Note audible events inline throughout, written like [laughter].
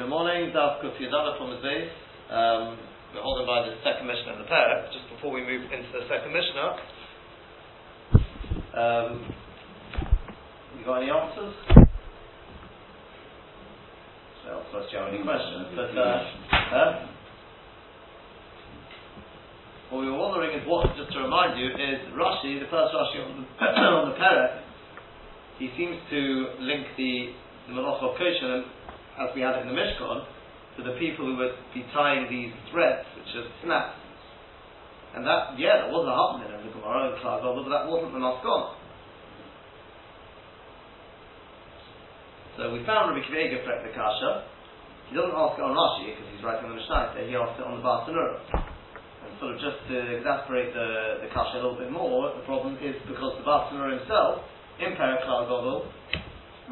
Good morning, Daf Kufiyadana from the base. Um, we're holding by the second Mishnah in the parak. Just before we move into the second Mishnah, um, you got any answers? Well, first you have any questions, but uh, uh, what we were wondering is what, just to remind you, is Rashi, the first Rashi on the, [coughs] on the he seems to link the, the Malach of as we had it in the Mishkan, to the people who would be tying these threads, which are snaps. And that, yeah, that was a happening in the Gemara and Klagol, but that wasn't the Maskon. So we found Rabbi Kiva correct the Kasha. He doesn't ask it on Rashi because he's writing on the Mishnah, he asked it on the Bartanura. And sort of just to exasperate the, the Kasha a little bit more, the problem is because the Bartanura himself, in Periklal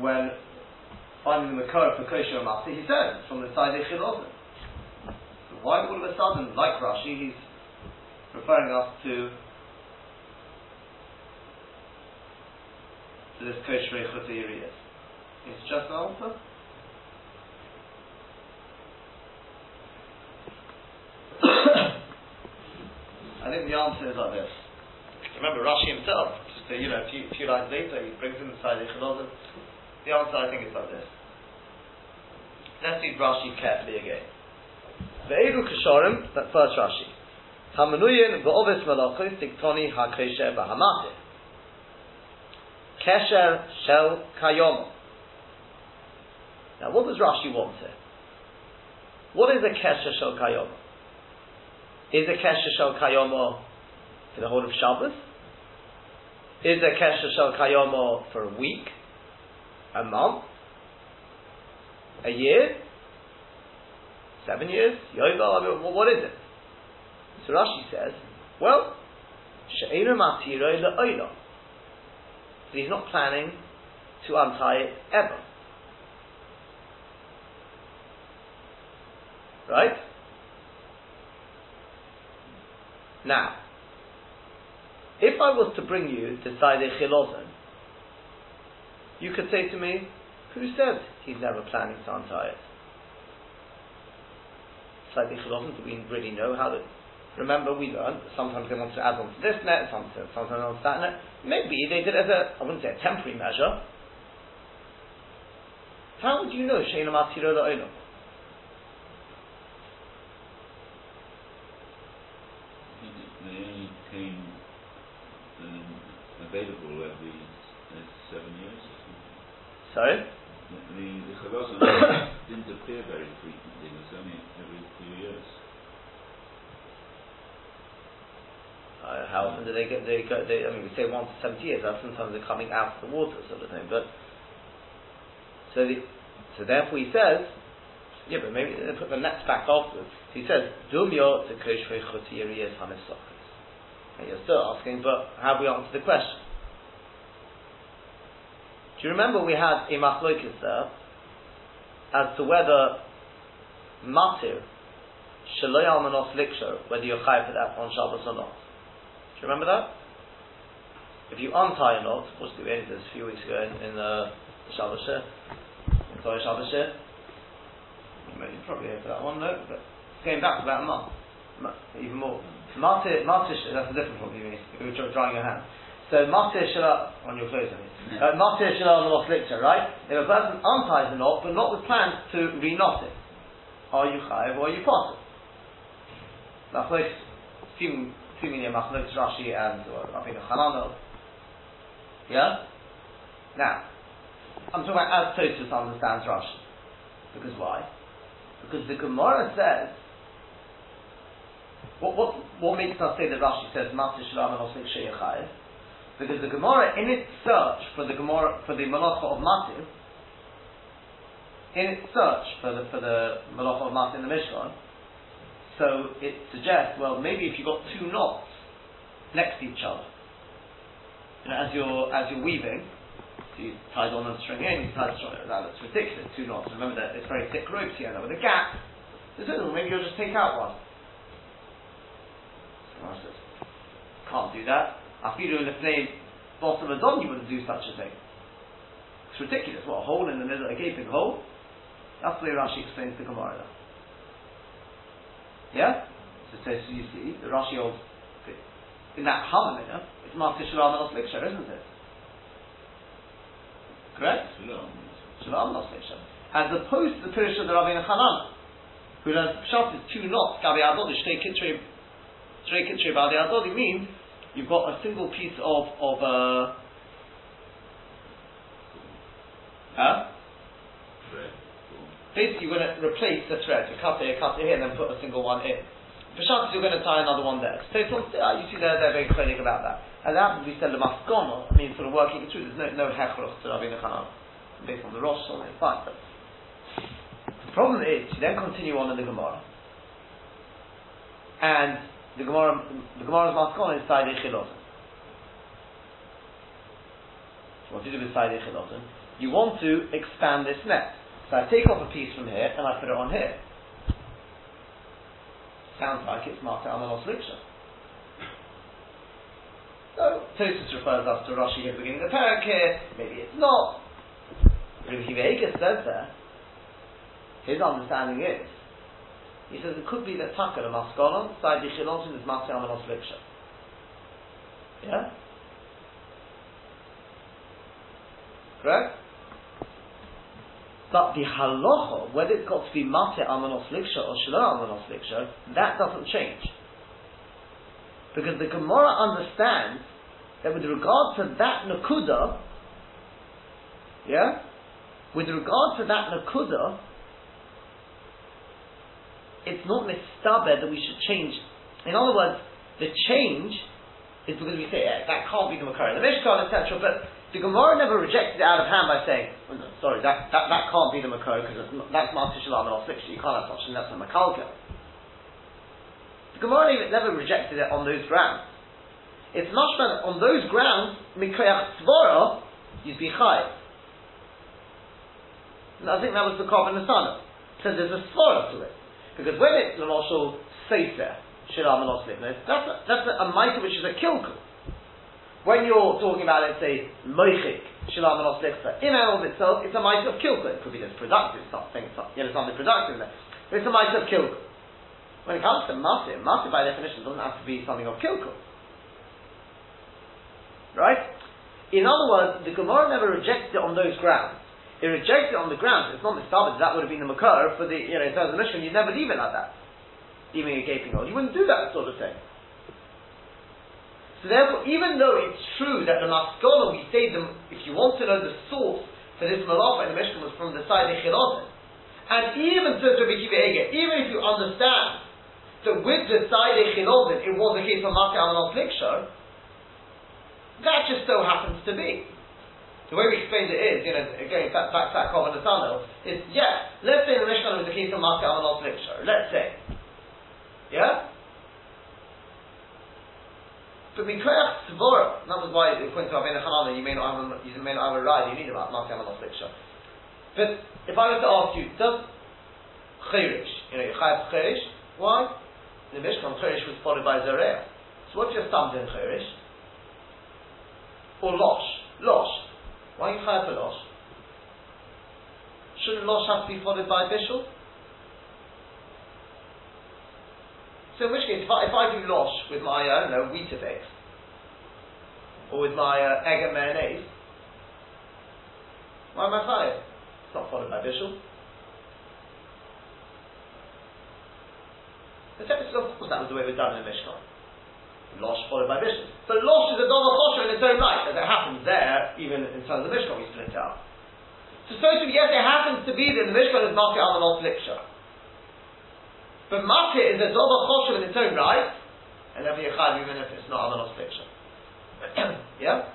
when finding the code for kosher masi, he says from the side of Chilozim. So why all of a sudden, like Rashi, he's referring us to to this kosher chutirias? It's just an answer. [coughs] I think the answer is like this. Remember Rashi himself, just a, you know, a few, few lines later, he brings in the side of. The answer, I think, is like this. Let's read Rashi carefully again. Ve'elu Kishorim, that first Rashi. Hamanuyin v'ovis malachos tiktoni ha'kesher b'hamate. Kesher shel kayom. Now, what does Rashi want here? What is a kesher shel kayom? Is a kesher shel kayom for the whole of Shabbos? Is a kesher shel kayom for a week? A month? A year? Seven years? Yovel? I mean, what is it? So Rashi says, well, She'enu Matiro Le'oilo. So he's not planning to untie it ever. Right? Now, if I was to bring you to Saide Chilozin, you could say to me, who said he's never planning to untie it? Slightly Chilofim, do we really know how to. Remember, we learned sometimes they want to add on to this net, sometimes, sometimes on to that net. Maybe they did it as a, I wouldn't say a temporary measure. How would you know Sheina Matiro La'olam? They only came um, available every uh, seven years. Sorry? The, the Chalazim [coughs] didn't appear very frequently, it was only every few years. Uh, how often do they get? They go. They, I mean, we say once to seventy years. Sometimes they're coming out of the water, sort of thing. But so, the, so therefore, he says, yeah, but maybe they put the nets back afterwards. He says, "Dumyo to koshvei chutiyiriyas hanisachis." And you're still asking, but have we answered the question? Do you remember we had a machlokes there as to whether matir shaloy almanos liksho, whether you're chayav for that on Shabbos or not? Do you remember that? If you untie a knot, what's the end this a few weeks ago in, in uh, the Shabbos Shir, in Torah Shabbos Shir? Maybe probably for that one, no, but going back about a month, even more. Matir, matir, that's a different problem you mean, if you're drying your hands. So matir shala on your clothes, I mean. Uh, matir the lost right? If a person unties a knot, but not with plans to re-knot it, are you chayiv or are you possible? Machlokes, seemingly machlokes Rashi and I think a Hanano. Yeah. Now, I'm talking about as Tosfos understands Rashi. Because why? Because the Gemara says what, what, what makes us say that Rashi says Matir Shalom and Oslik Sheyachayev? Because the Gemara, in its search for the Gemara, for the Malacha of Matir, in its search for the, for the Malacha of Matir in the Mishkan, so it suggests, well, maybe if you've got two knots next to each other, you know, as you're, as you're weaving, so you tie on a string in, you tied a string that looks ridiculous, two knots. Remember that it's very thick ropes here, with a gap. Maybe you'll just take out one. Can't do that. Afilu in the flame bottom of Don, you wouldn't do such a thing. It's ridiculous. What, a hole in the middle, a gaping hole? That's the way Rashi explains the Gemara. Yeah? So, so you see, the Rashi holds in that Havamina, it's Master Shalom and Osliksha, isn't it? Correct? Shalom and Osliksha. As opposed to the Pirish of the Rabbi Hanan, who learns Pshat is two knots, Gabi Adodi, Shtei Kitre, Shtei Kitre Badi Adodi means you've got a single piece of, of uh, huh? Thread. Basically, you're going to replace the thread. You cut it, cut it here, and then put a single one in. Pshat you're going to tie another one there. So all, uh, you see they're, they're very clear about that. And that we said the maskona, I mean, sort of working it through, there's no, no hechroch to Rabbi Nechanan, based on the Rosh, so it's fine. But the problem is, you then continue on in the Gemara, and the Gemara, the Gemara's maskona is Side Chilotin. What do you do with Side Chilotin? Eh? You want to expand this net. So I take off a piece from here and I put it on here. Sounds like it's Mata Amalos Liksha. So, Tosfos refers us to Rashi at the beginning of the parak here, maybe it's not. Rabbi Akiva says there, his understanding is, he says it could be that Taka the Maskonon, side Yichilonsin is Mata Amalos Liksha. Yeah? Correct? But the halacha, whether it's got to be mate amanos liksha or shalom amanos liksha, that doesn't change. Because the Gemara understands that with regard to that nakuda, yeah, with regard to that nakuda, it's not mistaber that we should change. In other words, the change is because we say yeah, that can't be the makar, the mishkan, etc. But the Gemara never rejected it out of hand by saying, oh, no, sorry, that, that, that can't be the Makor because that's Master Shalom and Osliksha. You can't have such that's a Makalka. The Gemara never rejected it on those grounds. It's mashman on those grounds, Mikreach Tzvora, you'd be. I think that was the Korban Nasana. So there's a Tzvora to it. Because when it's Lamashal Sefer, and Osliksha, that's a, that's a, a mitre which is a kilkul. When you're talking about, let's say, moichik, shilam osliksa, in and of itself, it's a might of kilka. It could be just productive something, you know, something productive there. But it's a might of kilka. When it comes to massive, massive by definition doesn't have to be something of kilka. Right? In other words, the Gemara never rejected it on those grounds. It rejects it on the ground. It's not mistaken that would have been the makar for the, you know, in terms of the mission, you'd never leave it like that. Leaving a gaping hole. You wouldn't do that sort of thing. So therefore, even though it's true that the maskona, we say them, if you want to know the source for this malacha in the Mishnah was from the side of Chilotin, and even says Rabbi Kiva even if you understand that with the side of Chilotin, it was a case of Mati Amanot Liksho, that just so happens to be. The way we explained it is, you know, going back, back to that Kovan Asano, is, yeah, let's say the Mishnah was a case of Mati Amanot Liksho, let's say. Yeah? But Mikoyach Tzvora, that was why according to Rabbeinu Hanana, you may not have a, you may not have a ride, you need a Mati Amanos picture. But if I was to ask you, does Chirish, you know, Chayav Chirish, why? The Mishkan, Chirish was followed by Zareah. So what's your thumb in Chirish? Or Losh? Losh. For Losh? Shouldn't Losh have to be followed by Bishul? So in which case, if I, if I do losh with my, I don't know, Weetabix, or with my uh, egg and mayonnaise, why am I chayav? It's not followed by bishul. Of course, that was the way it was done in the Mishnah. Losh followed by bishul. So losh is a dollar chosher in its own right, as it happens there, even in terms of the Mishnah, we split it out. So, so to yes, it happens to be that the Mishnah is on an old but Makkah is a Doba Choshev in its own right, and therefore you're even if it's not Amanos Fiction. [clears throat] yeah?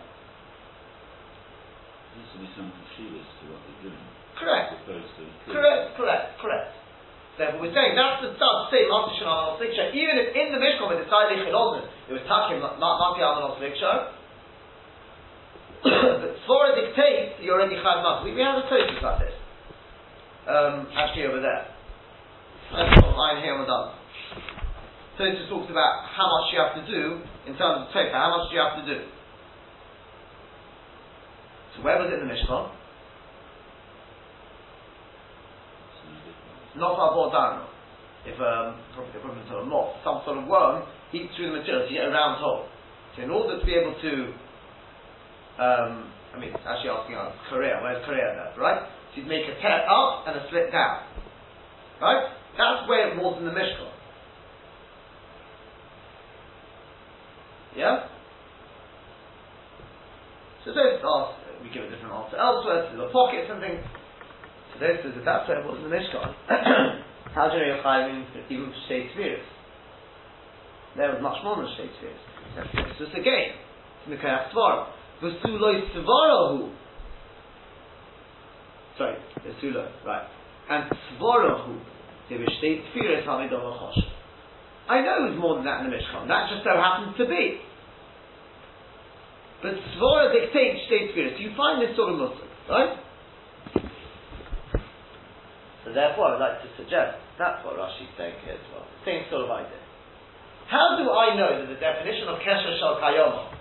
Needs to be some Shilas to what they're doing. Correct. Correct, correct, correct. Therefore we're saying that's the stuff, say Shan Amanos Fiction, even if in the Mishkan with the side of Chilozin, it was Takim Makkah Amanos Fiction, but Svora dictates you're already Chayiv Makkah. We, we have a toast about this. Um, actually over there. That's what line here on the done. So it just talks about how much you have to do in terms of tofa. How much do you have to do? So where was it in the Mishkan? Not abodano. If um, probably equivalent to a moth, some sort of worm eats through the material, so you get a round hole. So in order to be able to, um, I mean, it's actually asking us Korea, where's Korea there, right? So you'd make a tear up and a slit down, right? That's where it was in the Mishkan. Yeah? So those ask, we give a different answer elsewhere, to the pockets and So this is that's where it was in the Mishkan. [coughs] How do you know you're even for Tviris? There was much more than Tviris. This is again, it's Mikayach Tvara. V'suloi Tvarahu. Sorry, V'suloi, right. And Tvarahu, there was Shtei Tviris Hamidon Chosh. I know it was more than that in the Mishkan. That just so happens to be. But Svara dictates Tviris. You find this sort of Muslim, right? So therefore, I would like to suggest that's what Rashi's saying here as well. Same sort of idea. How do I know that the definition of Kesher Shal Kayoma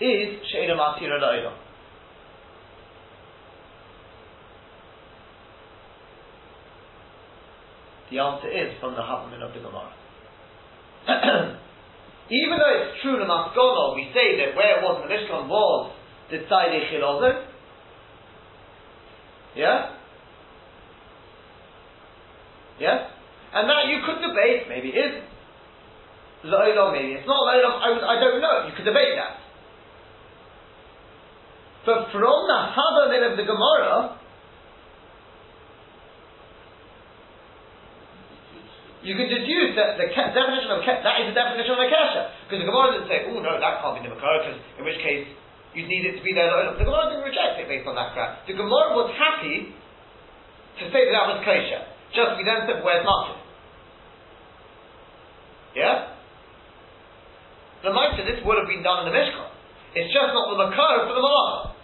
is Sheina Matira La'ila? The answer is from the Havamin of the Gemara. [clears throat] Even though it's true in Maskono, we say that where it was in Mishkan was the Tzadei Chilozer. Yeah? Yeah? And that you could debate, maybe it is Lo'olam, maybe it's not Lo'olam, I, I don't know, you could debate that. But from the Havamin of the Gemara, you can deduce that the ke- definition of ke- that is the definition of a kesha. Because the Gemara didn't say, oh no, that can't be the Makara, because in which case you'd need it to be there. The Gemara didn't reject it based on that crap. The Gemara was happy to say that that was kosher. Just we then said, where's Martin? Yeah? The Maita, this would have been done in the Mishkan. It's just not the Makara for the Malacha.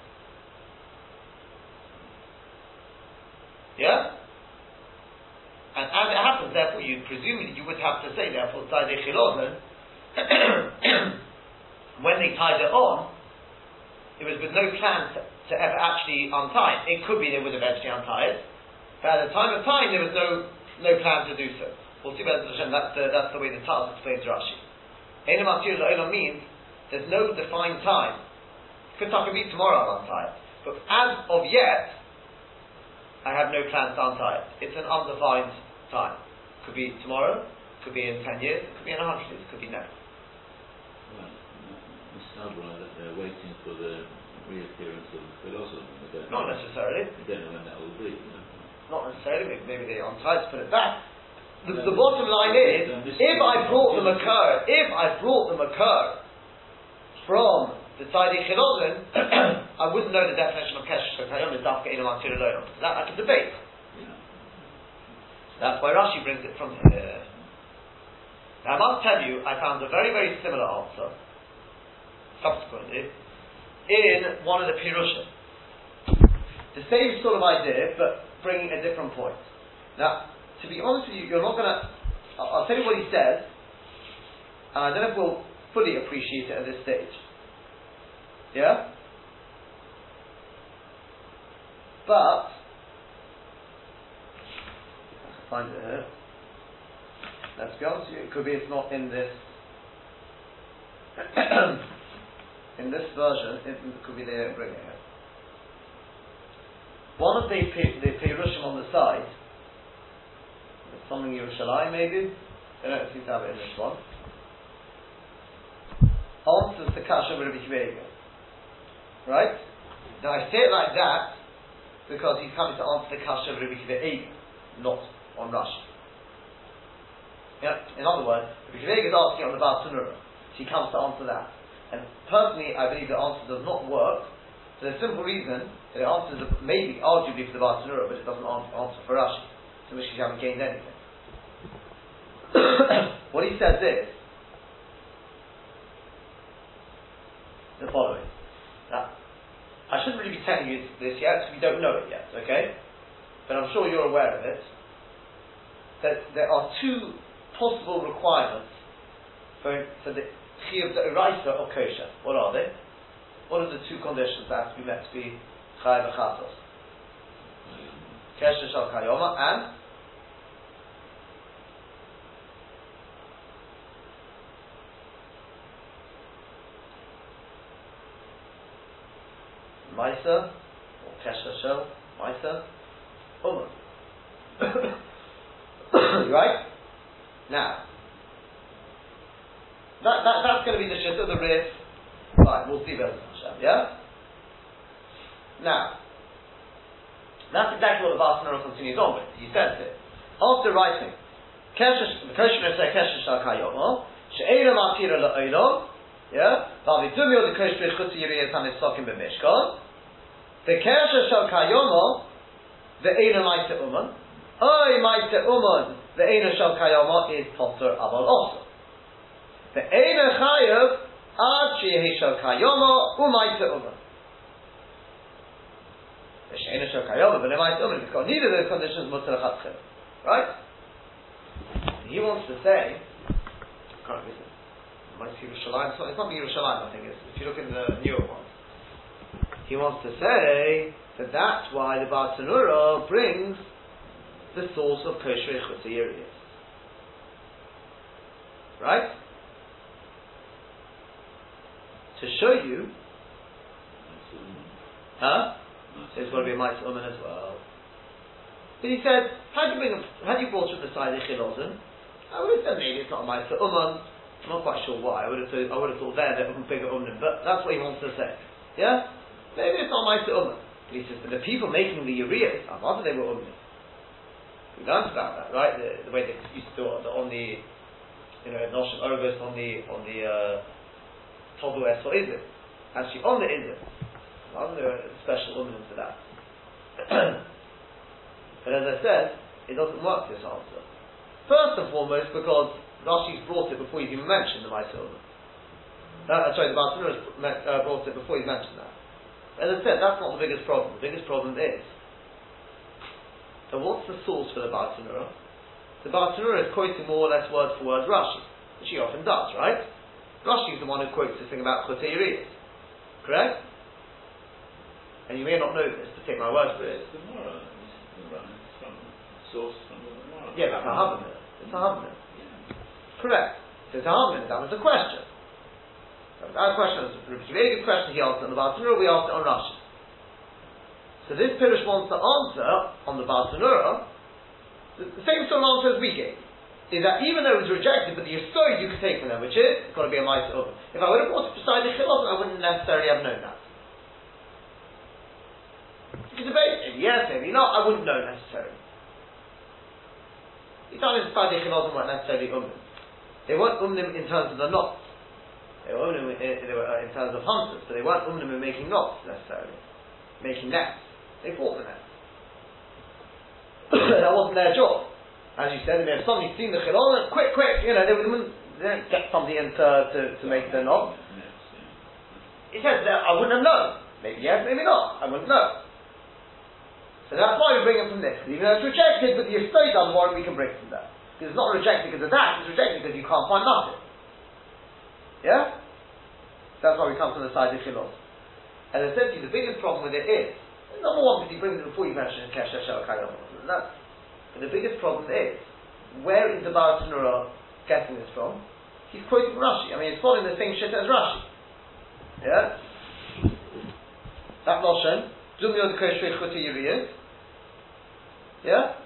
Yeah? And as it happens, therefore, you presumably you would have to say, therefore, Tzadei Chilozen, [coughs] when they tied it on, it was with no plan to, to ever actually untie it. It could be they would eventually untie it, but at the time of time, there was no no plan to do so. We'll see Hashem, that's the, that's the way the Taz explains Rashi. Elam Atir La'olam means there's no defined time. Could talk be tomorrow I'll untie it. But as of yet, I have no plans to untie it. It's an undefined time. Could be tomorrow, could be in ten years, could be in a hundred years, could be never. Well, that uh, they're waiting for the reappearance of the philosopher. Not necessarily. They don't know when that will be. You. Not necessarily. Maybe, maybe they untie to put it back. The, the bottom line is, if I brought them a cur, if I brought them a cur from the Tzadi Chilozin, [clears throat] I wouldn't know the definition of Kesher Shokayom is Dafka Ilam Atir Elohim. That I could debate. That's why Rashi brings it from here. Now I must tell you, I found a very, very similar answer, subsequently, in one of the Pirushim. The same sort of idea, but bringing a different point. Now, to be honest with you, you're not going to. I'll tell you what he says, and I don't know if we'll fully appreciate it at this stage. Yeah? But, find it here. Let's be honest with you, it could be it's not in this. [clears throat] in this version, it could be they bring it here. One of the, the Pirushim on the side, something Yerushalayim maybe, they don't seem to have it in this one, answers the Kasha Rabbi Kiva. Right? Now I say it like that because he's coming to answer the Kasha Rabbi Kiva not on Rashi. Yeah? In other words, Rabbi Kiva is asking on the Bartanura. She comes to answer that. And personally, I believe the answer does not work for the simple reason that it answers maybe arguably for the Bartanura, but it doesn't answer, for Rashi. So which you haven't gained anything. [coughs] what he says is the following. Now, I shouldn't really be telling you this yet because we don't know it yet, okay? But I'm sure you're aware of it. That there are two possible requirements for, for the chiyuv the eraisa or kosher. What are they? What are the two conditions that have to be met to be chayav chatos? Kesher Shal Kayoma, and Maisa, or Kesher Shal, Maisa, Uma. right? Now, that, that, that's going to be the shit of the Rif. Right, we'll see Bezin Hashem, yeah? Now, that's exactly what the Bartanura continues on with. He says it. After writing, the Koshner said La'olam, yeah? The Yiriyah Tanisokim B'Mishkon, the Eina Maite Uman, Oy Maite Uman, the Eina Shal Kayomo is Potter Aval also. The Eina Chayav, Ad Sheyehi Shal Kayomo, Umaite Uman. She'ena shel kayoma, but never mind It's neither of those conditions mutter Right? He wants to say, can't listen. Might see Yerushalayim. It's not Yerushalayim. I think it's if you look in the newer ones. He wants to say that that's why the Bartanura brings the source of kosher chutziris. Right? To show you, huh? So it's got to be a mice uman as well. But he said, had you bring a, had you brought from the side of chilozin, I would have said maybe it's not a mice uman. I'm not quite sure why. I would have thought, I would have thought there that would bigger uman, but that's what he wants to say. Yeah, maybe it's not mice uman. But he says, but the people making the ureas, I thought they were uman. We learned about that, right? The, the way they used to do it on the, you know, Noshim Orgus on the on the uh, Tobu Es is it? Actually, on the Izit, I don't know a special ornament for that. [clears throat] but as I said, it doesn't work this answer. First and foremost, because Rashi's brought it before he's even mentioned the Ma'aser uh, sorry, the Bartanura uh, brought it before he mentioned that. As I said, that's not the biggest problem. The biggest problem is, so what's the source for the Bartanura? The Bartanura is quoting more or less word for word Rashi, which he often does, right? Rashi is the one who quotes this thing about Chotei Correct? And you may not know this, but take my word for it. It's the Gemara. It's from source from the Gemara. Yeah, it's a Havamir. It's a Havamir. Correct. So it's a Havamir. That was the question. That question was a very good question he asked on the Bartanura, we asked it on Rashi. So this Pirish wants to answer on the Bartanura the, the same sort of answer as we gave. Is that even though it was rejected, but the Yisod you could take from them, which is, it's got to be a mice over. If I would have bought it beside the Chilot, I wouldn't necessarily have known that. You can debate yes, maybe not. I wouldn't know necessarily. The Italian Sadi Chilazim weren't necessarily umnim. They weren't umnim in terms of the knots. They were umnim in, they were, uh, in terms of hunters, but they weren't umnim in making knots necessarily. Making nets. They fought the nets. [coughs] that wasn't their job. As you said, if somebody seen the chilon, quick, quick, you know, they wouldn't they don't get somebody in to, to, to make the knot. He says, I wouldn't have known. Maybe yes, maybe not. I wouldn't know. So that's why we bring it from this. Even though it's rejected, but the estate doesn't warrant we can bring from that. Because it's not rejected because of that, it's rejected because you can't find nothing. Yeah? That's why we come from the side of Chilos. And you, the biggest problem with it is, number one, because he brings it before you mention Kesha Shel The biggest problem is, where is the Bartanura getting this from? He's quoting Rashi. I mean, he's following the same shit as Rashi. Yeah? That Lashon, Dumyo the Koshre Chuti yeah?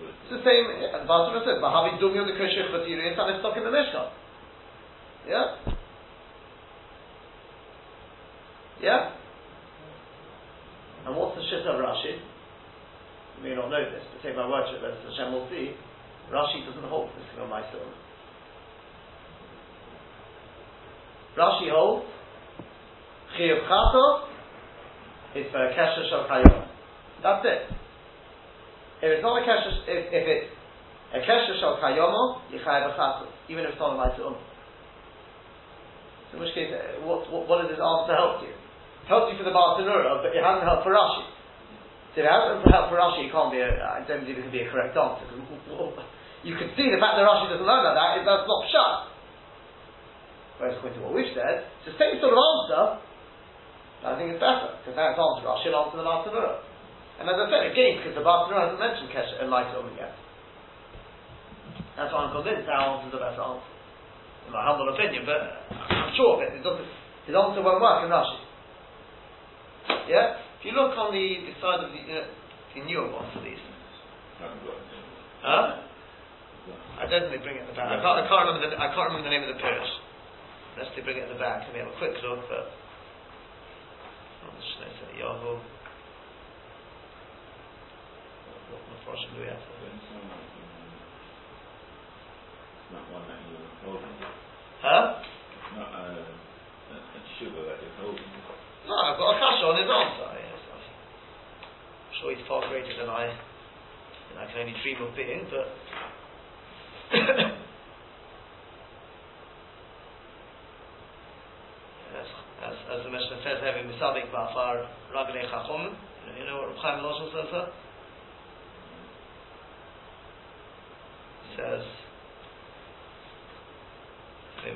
It's the same, and Basra says, Bahavi Dumyo the Koshech Batiri and it's stuck in the Mishkan. Yeah? Yeah? And what's the shit of Rashi? May not know this, but take my word for it, Hashem will see. Rashi doesn't hold this on my soul. Rashi holds Chiyav Chato is for Kesha Shal That's it. If it's not a kesher, if, if it's a kesher shal kayomo, yichayev achasu, even if it's not a um. So in which case, uh, what, what, what does this answer help you? It helps you for the Bartanura, but it hasn't helped for Rashi. So it hasn't helped for Rashi, it can't be a, I don't believe it can be a correct answer. You can see the fact that Rashi doesn't learn like that, that's not shut. Whereas according to what we've said, it's the same sort of answer, I think it's better, because now it's answered Rashi, it'll answer the Bartanura. And as I said, again, because the Bartanura hasn't mentioned Kesher and Light Omen yet. That's why I'm convinced our answer is the better answer. In my humble opinion, but I'm sure of it. it doesn't, his answer won't work in Rashi. Yeah? If you look on the, the side of the, you know, the newer ones of these. Huh? I don't think they bring it in the back. I can't, I can't remember the I can't remember the name of the parish. Unless they bring it in the back. Let me have a quick look. But the Shnei Yahoo. What Mephoshim do we have? Not one that you're holding. Huh? Not a, a, a sugar that you're holding. No, I've got a kasha on his answer. Sure he's far greater than I. And I can only dream of being, but. [coughs] as, as, as the Mishnah says, having misabik ba'afar ragnei chachom. You know what Reb Chaim Loshen says there? says. I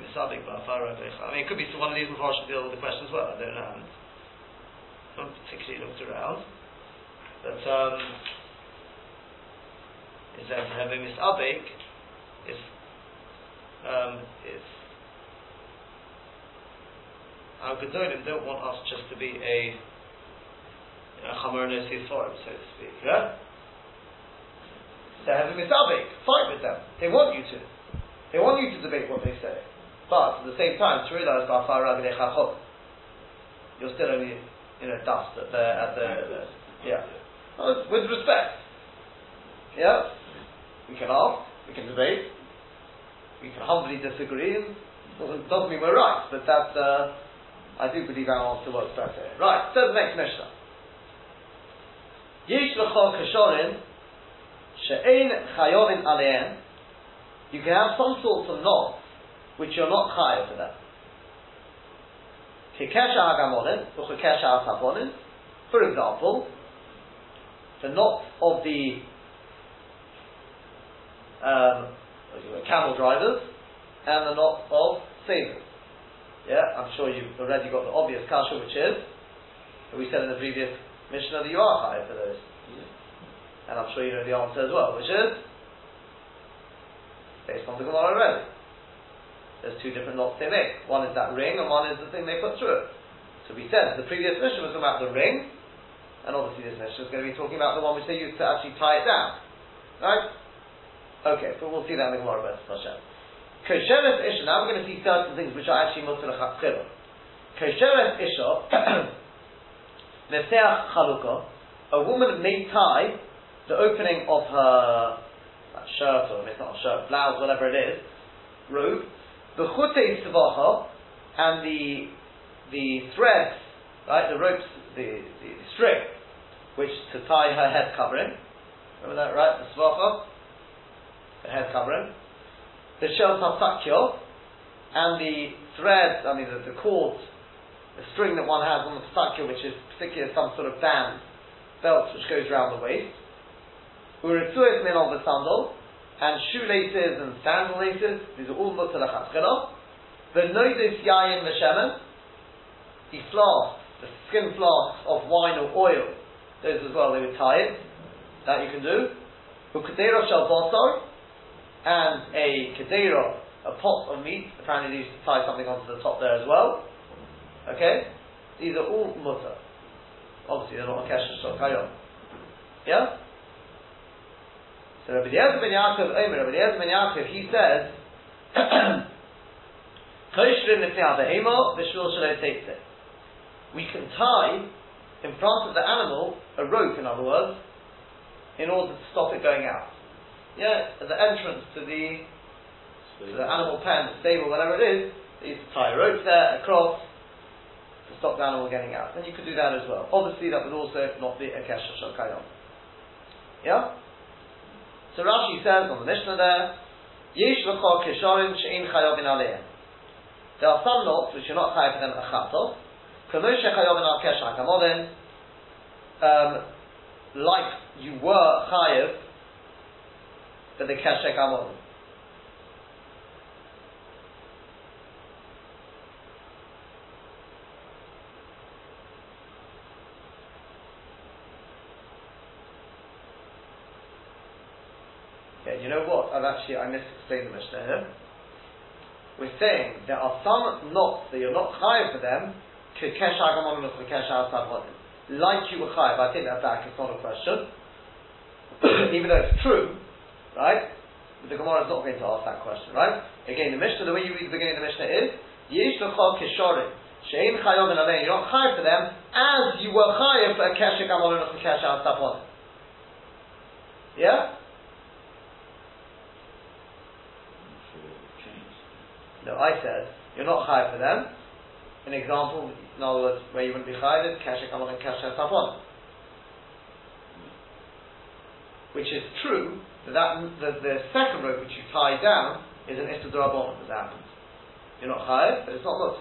mean, it could be one of these before I should deal with the question as well. I don't know. I haven't particularly looked around. But um, it says having Miss Abik is um, is our Gedolim don't want us just to be a Chamar no so to speak. Yeah? They're having Miss Abik. Fight with them. They want you to. They want you to debate what they say. But at the same time, to realize you're still only you know dust at the at the, at the yeah. Well, with respect. Yeah? We can ask, we can debate, we can humbly disagree, doesn't, doesn't mean we're right, but that's uh, I do believe our answer works better. Right, so the next Mishnah. Kashorin she'ein alein you can have some sorts of knots which you're not chayav for them. For example, the knots of the um, camel drivers and the knot of sailors. Yeah, I'm sure you've already got the obvious kasha, which is we said in the previous Mishnah that you are high for those. And I'm sure you know the answer as well, which is based on the Gemara already. There's two different knots they make. One is that ring, and one is the thing they put through it. So we said the previous Mishnah was about the ring, and obviously this Mishnah is going to be talking about the one which they used to actually tie it down. Right? Okay, but we'll see that in the Gemara B'ez Hashem. Kosheres Isha, now we're going to see certain things which are actually mutter l'chatzchila. Kosheres Isha, [coughs] Mefteach Chalukah, a woman may tie the opening of her shirt, or it's not a shirt, blouse, whatever it is, robe, the chute svacha, and the the threads, right, the ropes, the, the, the string, which to tie her head covering. Remember that, right? The svacha, the head covering. The shel tasakyo, and the thread, I mean the, the cord, the string that one has on the pasakyo, which is particularly some sort of band, belt which goes around the waist. Uritzuet min of the sandal, and shoelaces and sandal laces, these are all mutter l'chatchila. The noidis yayin l'shemen, the flask, the skin flasks of wine or oil, those as well, they would tie. That you can do. Ukadera shal bosor, and a kadera, a pot of meat, apparently they used to tie something onto the top there as well. Okay? These are all mutter. Obviously they're not a kesher kayon. Yeah? So Rabbi Eliezer ben Yaakov, Omer, Rabbi Eliezer ben Yaakov, he says, [clears throat] we can tie in front of the animal a rope, in other words, in order to stop it going out. Yeah, at the entrance to the to the animal pen, the stable, whatever it is, they used to tie a rope there across to stop the animal getting out. And you could do that as well. Obviously, that would also not be a kesher shal Yeah. So Rashi says on the Mishnah there, Yesh l'chol kishorim she'in. There are some knots which are not chayav for them achatov. Kamoshe chayovin al kesh hakamodin um, like you were chayiv for the keshek amon. Yeah, you know what? I've actually I misexplained the Mishnah here. We're saying there are some knots that you're not chayiv for them, to kesha gamon and to kesha asavodim like you were chayiv. I take that back, it's not a question. [coughs] Even though it's true, right? The Gemara is not going to ask that question, right? Again, the Mishnah, the way you read the beginning of the Mishnah is, Yesh l'chol kishorim, she'en chayov and alein, you're not chayiv for them, as you were chayiv for a keshek amorim of kesha al Yeah? No, I said, you're not high for them. An example, in other words, where you wouldn't be high is kasha kamal and kasha sapon. Which is true, that, that the, the, second rope which you tie down is an Issa Durabon, as happens. You're not high, but it's not good.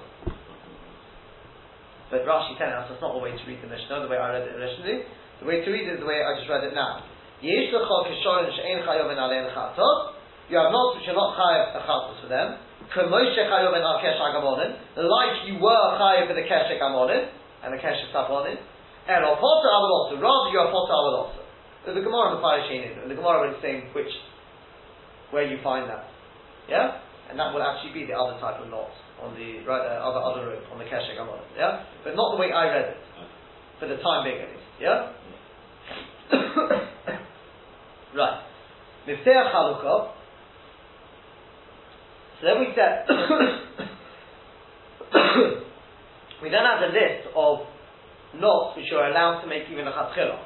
But Rashi telling us that's not the way to read the Mishnah, the way I read it originally. The way to read it is the way I just read it now. You have not which are not chayav a for them, like you were chayiv for the keshek amonin and the keshek saponin, and of potter avalosa, rather you are potter avalosa. There's a Gemara in the Parashin, and the Gemara is saying which, where you find that. Yeah? And that will actually be the other type of knot on the right, uh, other other rope on the keshek amonin. Yeah? But not the way I read it. For the time being at least. Yeah? [coughs] right. Mifteach Halukah, so then we said, [coughs] we then have a list of knots which you're allowed to make even a chatchila.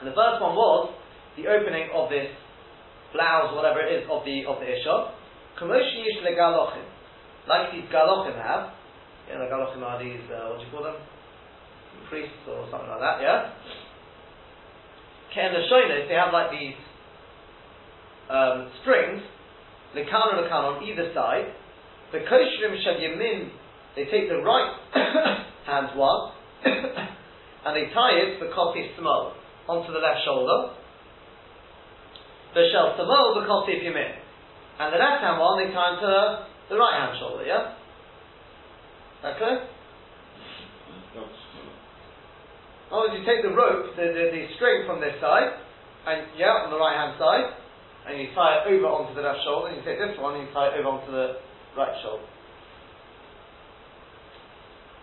And the first one was the opening of this blouse, whatever it is, of the of the isha. Yish like these galochin have. Yeah, the galochin are these uh, what do you call them? Priests or something like that. Yeah. Ken the they have like these um, strings Lekan and Lekan on either side. The Koshrim Shal Yamin, they take the right [coughs] hand one and they tie it for Kotif Smol onto the left shoulder. The Shal Smol, the Kotif Yamin. And the left hand one they tie into the right hand shoulder, yeah? Okay? Oh, you take the rope, the, the, the string from this side, and yeah, on the right hand side, and you tie it over onto the left shoulder, and you take this one and you tie it over onto the right shoulder.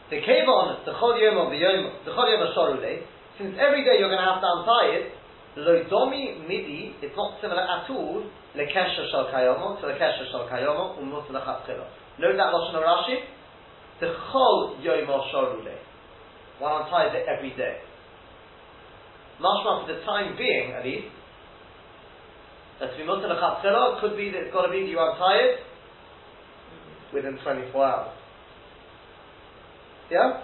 The kevon, the chol yom of the yom, the chol yom day, since every day you're going to have to untie it, lo domi midi, it's not similar at all, lekesha shal kayomo, to lekesha shal kayomo, umut lechatchila. Note that lashon Rashi, the chol yom day. One unties it every day. Mashma for the time being, at least, that to be mutter lechatzela could be that it's got to be that you untie it within 24 hours. Yeah?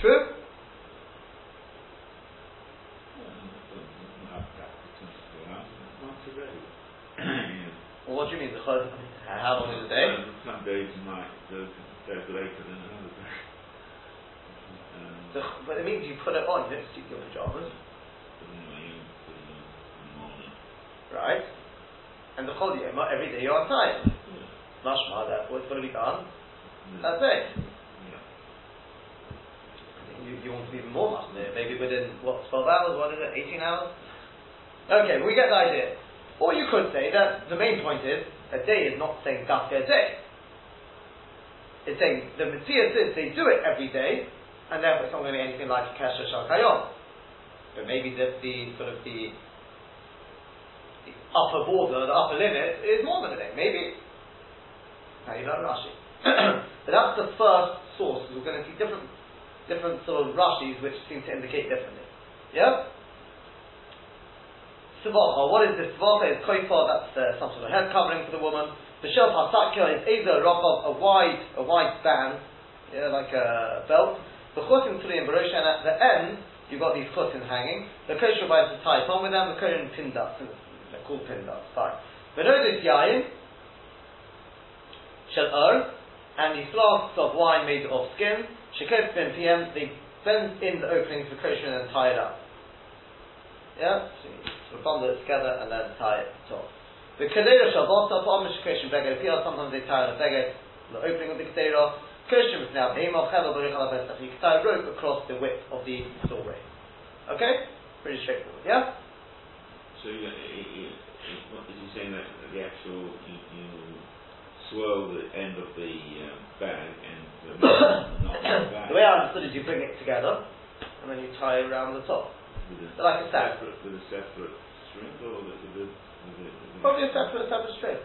True? well, what do you mean? How long is a day? Some days you might go later than another day. The, but it means you put it on, you don't stick your pajamas. Right? And the Chol Yom, every day you're on time. Mashma, therefore it's to be done that day. You, you want to be even more mashma, maybe within, what, 12 hours, what is it, 18 hours? Okay, we get the idea. Or you could say that the main point is, a day is not saying dafka a day. It's saying the Matthias is they do it every day, and therefore it's not going to be anything like Kesha Shal Kayom. But maybe the, the sort of the, the upper border, the upper limit is more than a day. Maybe. Now you learn Rashi. [clears throat] but that's the first source. We're going to see different different sort of Rashis which seem to indicate differently. Yeah? Savacha, what is this? Savacha is koifa, that's uh, some sort of head covering for the woman. The shel hasakya is either a a wide, a wide band, yeah, like a belt, the chutim tuli Barosh, and at the end, you've got these chutim hanging. The kosher provides to tie on with them, the kohen pin ducts, they're called pin ducts, fine. This yayin, shel ur, and these flasks of wine made of skin, shekot bin pm, they bend in the openings for kosher and then tie it up. Yeah? So you bundle it together and then tie it the top. The kedera shall up beggar, sometimes they tie on a beggar, the opening of the kedera, Kosher is now aim of chevel b'richal You can tie a rope across the width of the story. Okay? Pretty straightforward, yeah? So you, you, you, what is he saying that the actual you, you swirl the end of the um, bag and the [coughs] bag the way I understood is you bring it together and then you tie it around the top. with a So like a sack. separate with a separate string or with a, with a, with a, with a Probably a separate, separate string.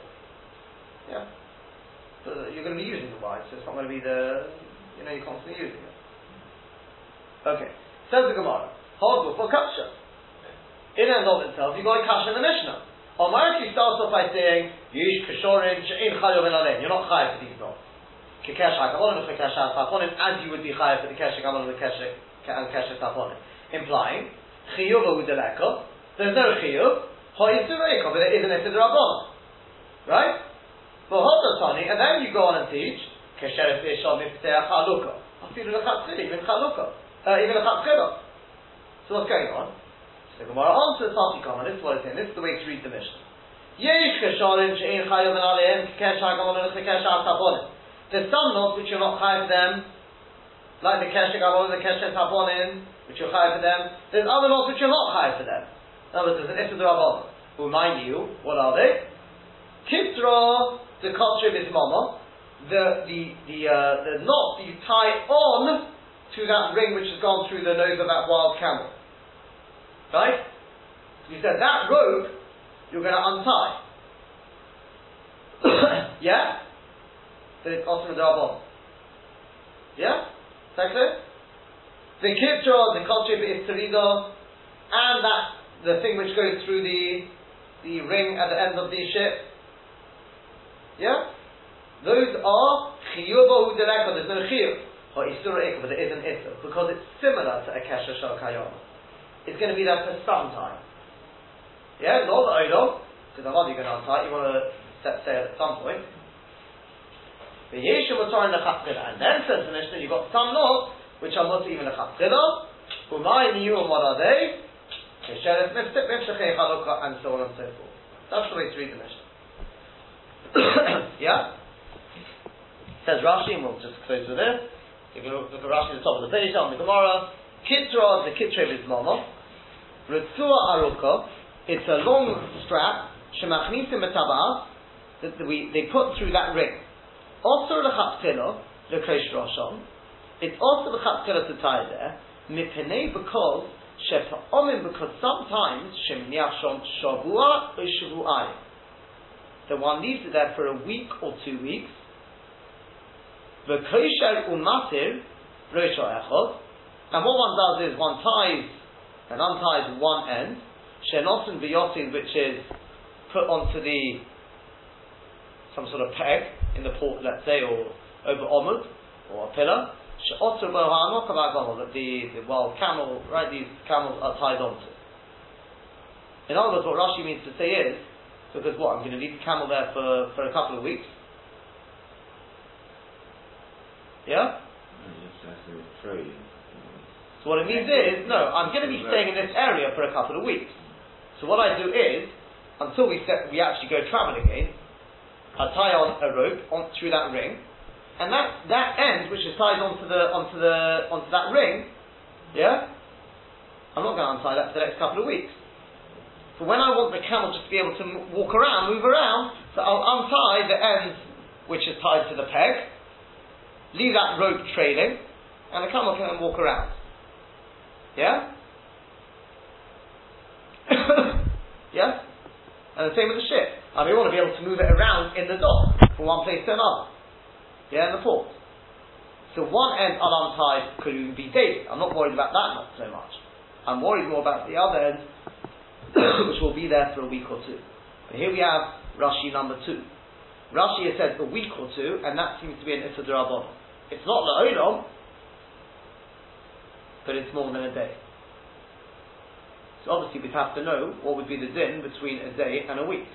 You're going to be using the wine, so it's not going to be the, you know, you're constantly using it. Okay. Says the Gemara. Hold for kasha. In and of itself, you've got a kasha in the Mishnah. Omar starts off by saying, Yish kashorin she'in alein. You're not chayav for these knots. Kikesh ha'kavonim kikesh ha'taponim, as you would be chayav for the kesh ha'kavonim and kesh ha'taponim. Implying, chiyuv u'deleka, there's no chiyuv, ha'yisur but there is an esidra Right? And then you go on and teach, Lechatzili, Min Chalukah. Uh, even Lechatzila. So what's going on? The Gemara answers Hatikon, and this is what it's saying, this is the way to read the Mishnah. There's some knots which you're not chayav for them, like the Kesh HaGamon and the Kesh HaTaponim, which you're chayav for them. There's other knots which you're not chayav for them. In other words, there's an Issa Rabbanon. Who mind you, what are they? Kitra the culture is mama, the the the uh, the knot that you tie on to that ring which has gone through the nose of that wild camel. Right? You said that rope you're going to untie. [coughs] yeah? So it's awesome double. Yeah? Is that clear? The kitra, the culture is terido, and that the thing which goes through the the ring at the end of the ship yeah? Those are chiyuba udeleka, there's no chiyuv. Or isura ikka, but there is an issa, because it's similar to a kesha shal kayama. It's going to be there for some time. Yeah, not the odom, because I'm not going to untie, you want to set sail at some point. The yeshu motorin lechatzchila, and then says the Mishnah, you've got some knots, which are not even lechatzchila, umay niyum, what are they? Kesheres mifshechei chalukah, and so on and so forth. That's the way to read the Mishnah. [coughs] yeah? Says Rashi, and we'll just close with this. You look at Rashi at the top of the page on the Gemara. Kitra, the Kitrev is Momo. Ritzua Aruka, it's a long strap, Shemachnisim Metabas, that we, they put through that ring. Also Lechatchilo, Lekresh Roshon, it's also Lechatchilo to tie there, Mipene because, Shepa'omim, because sometimes, Shemniachshon Shavua, or Shavu'ai that one leaves it there for a week or two weeks. The kosher umatir echod, and what one does is one ties and unties one end, shenosin v'yosin, which is put onto the some sort of peg in the port, let's say, or over omud or a pillar. That the, the wild camel, right? These camels are tied onto. In other words, what Rashi means to say is because what? I'm going to leave the camel there for, for a couple of weeks. Yeah? So what it means is, no, I'm going to be staying in this area for a couple of weeks. So what I do is, until we set, we actually go travel again, I tie on a rope on, through that ring, and that, that end, which is tied onto the onto the onto that ring, yeah, I'm not going to untie that for the next couple of weeks. But when I want the camel just to be able to m- walk around, move around, so I'll untie the end which is tied to the peg, leave that rope trailing, and the camel can walk around. Yeah? [coughs] yeah? And the same with the ship. I we want to be able to move it around in the dock from one place to another. Yeah, in the port. So one end I'll untie could even be daily. I'm not worried about that not so much. I'm worried more about the other end [coughs] which will be there for a week or two. Here we have Rashi number two. Rashi has said a week or two, and that seems to be an Issa It's not La'olam, but it's more than a day. So obviously we'd have to know what would be the din between a day and a week.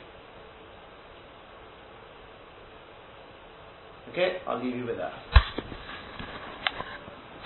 Okay, I'll leave you with that.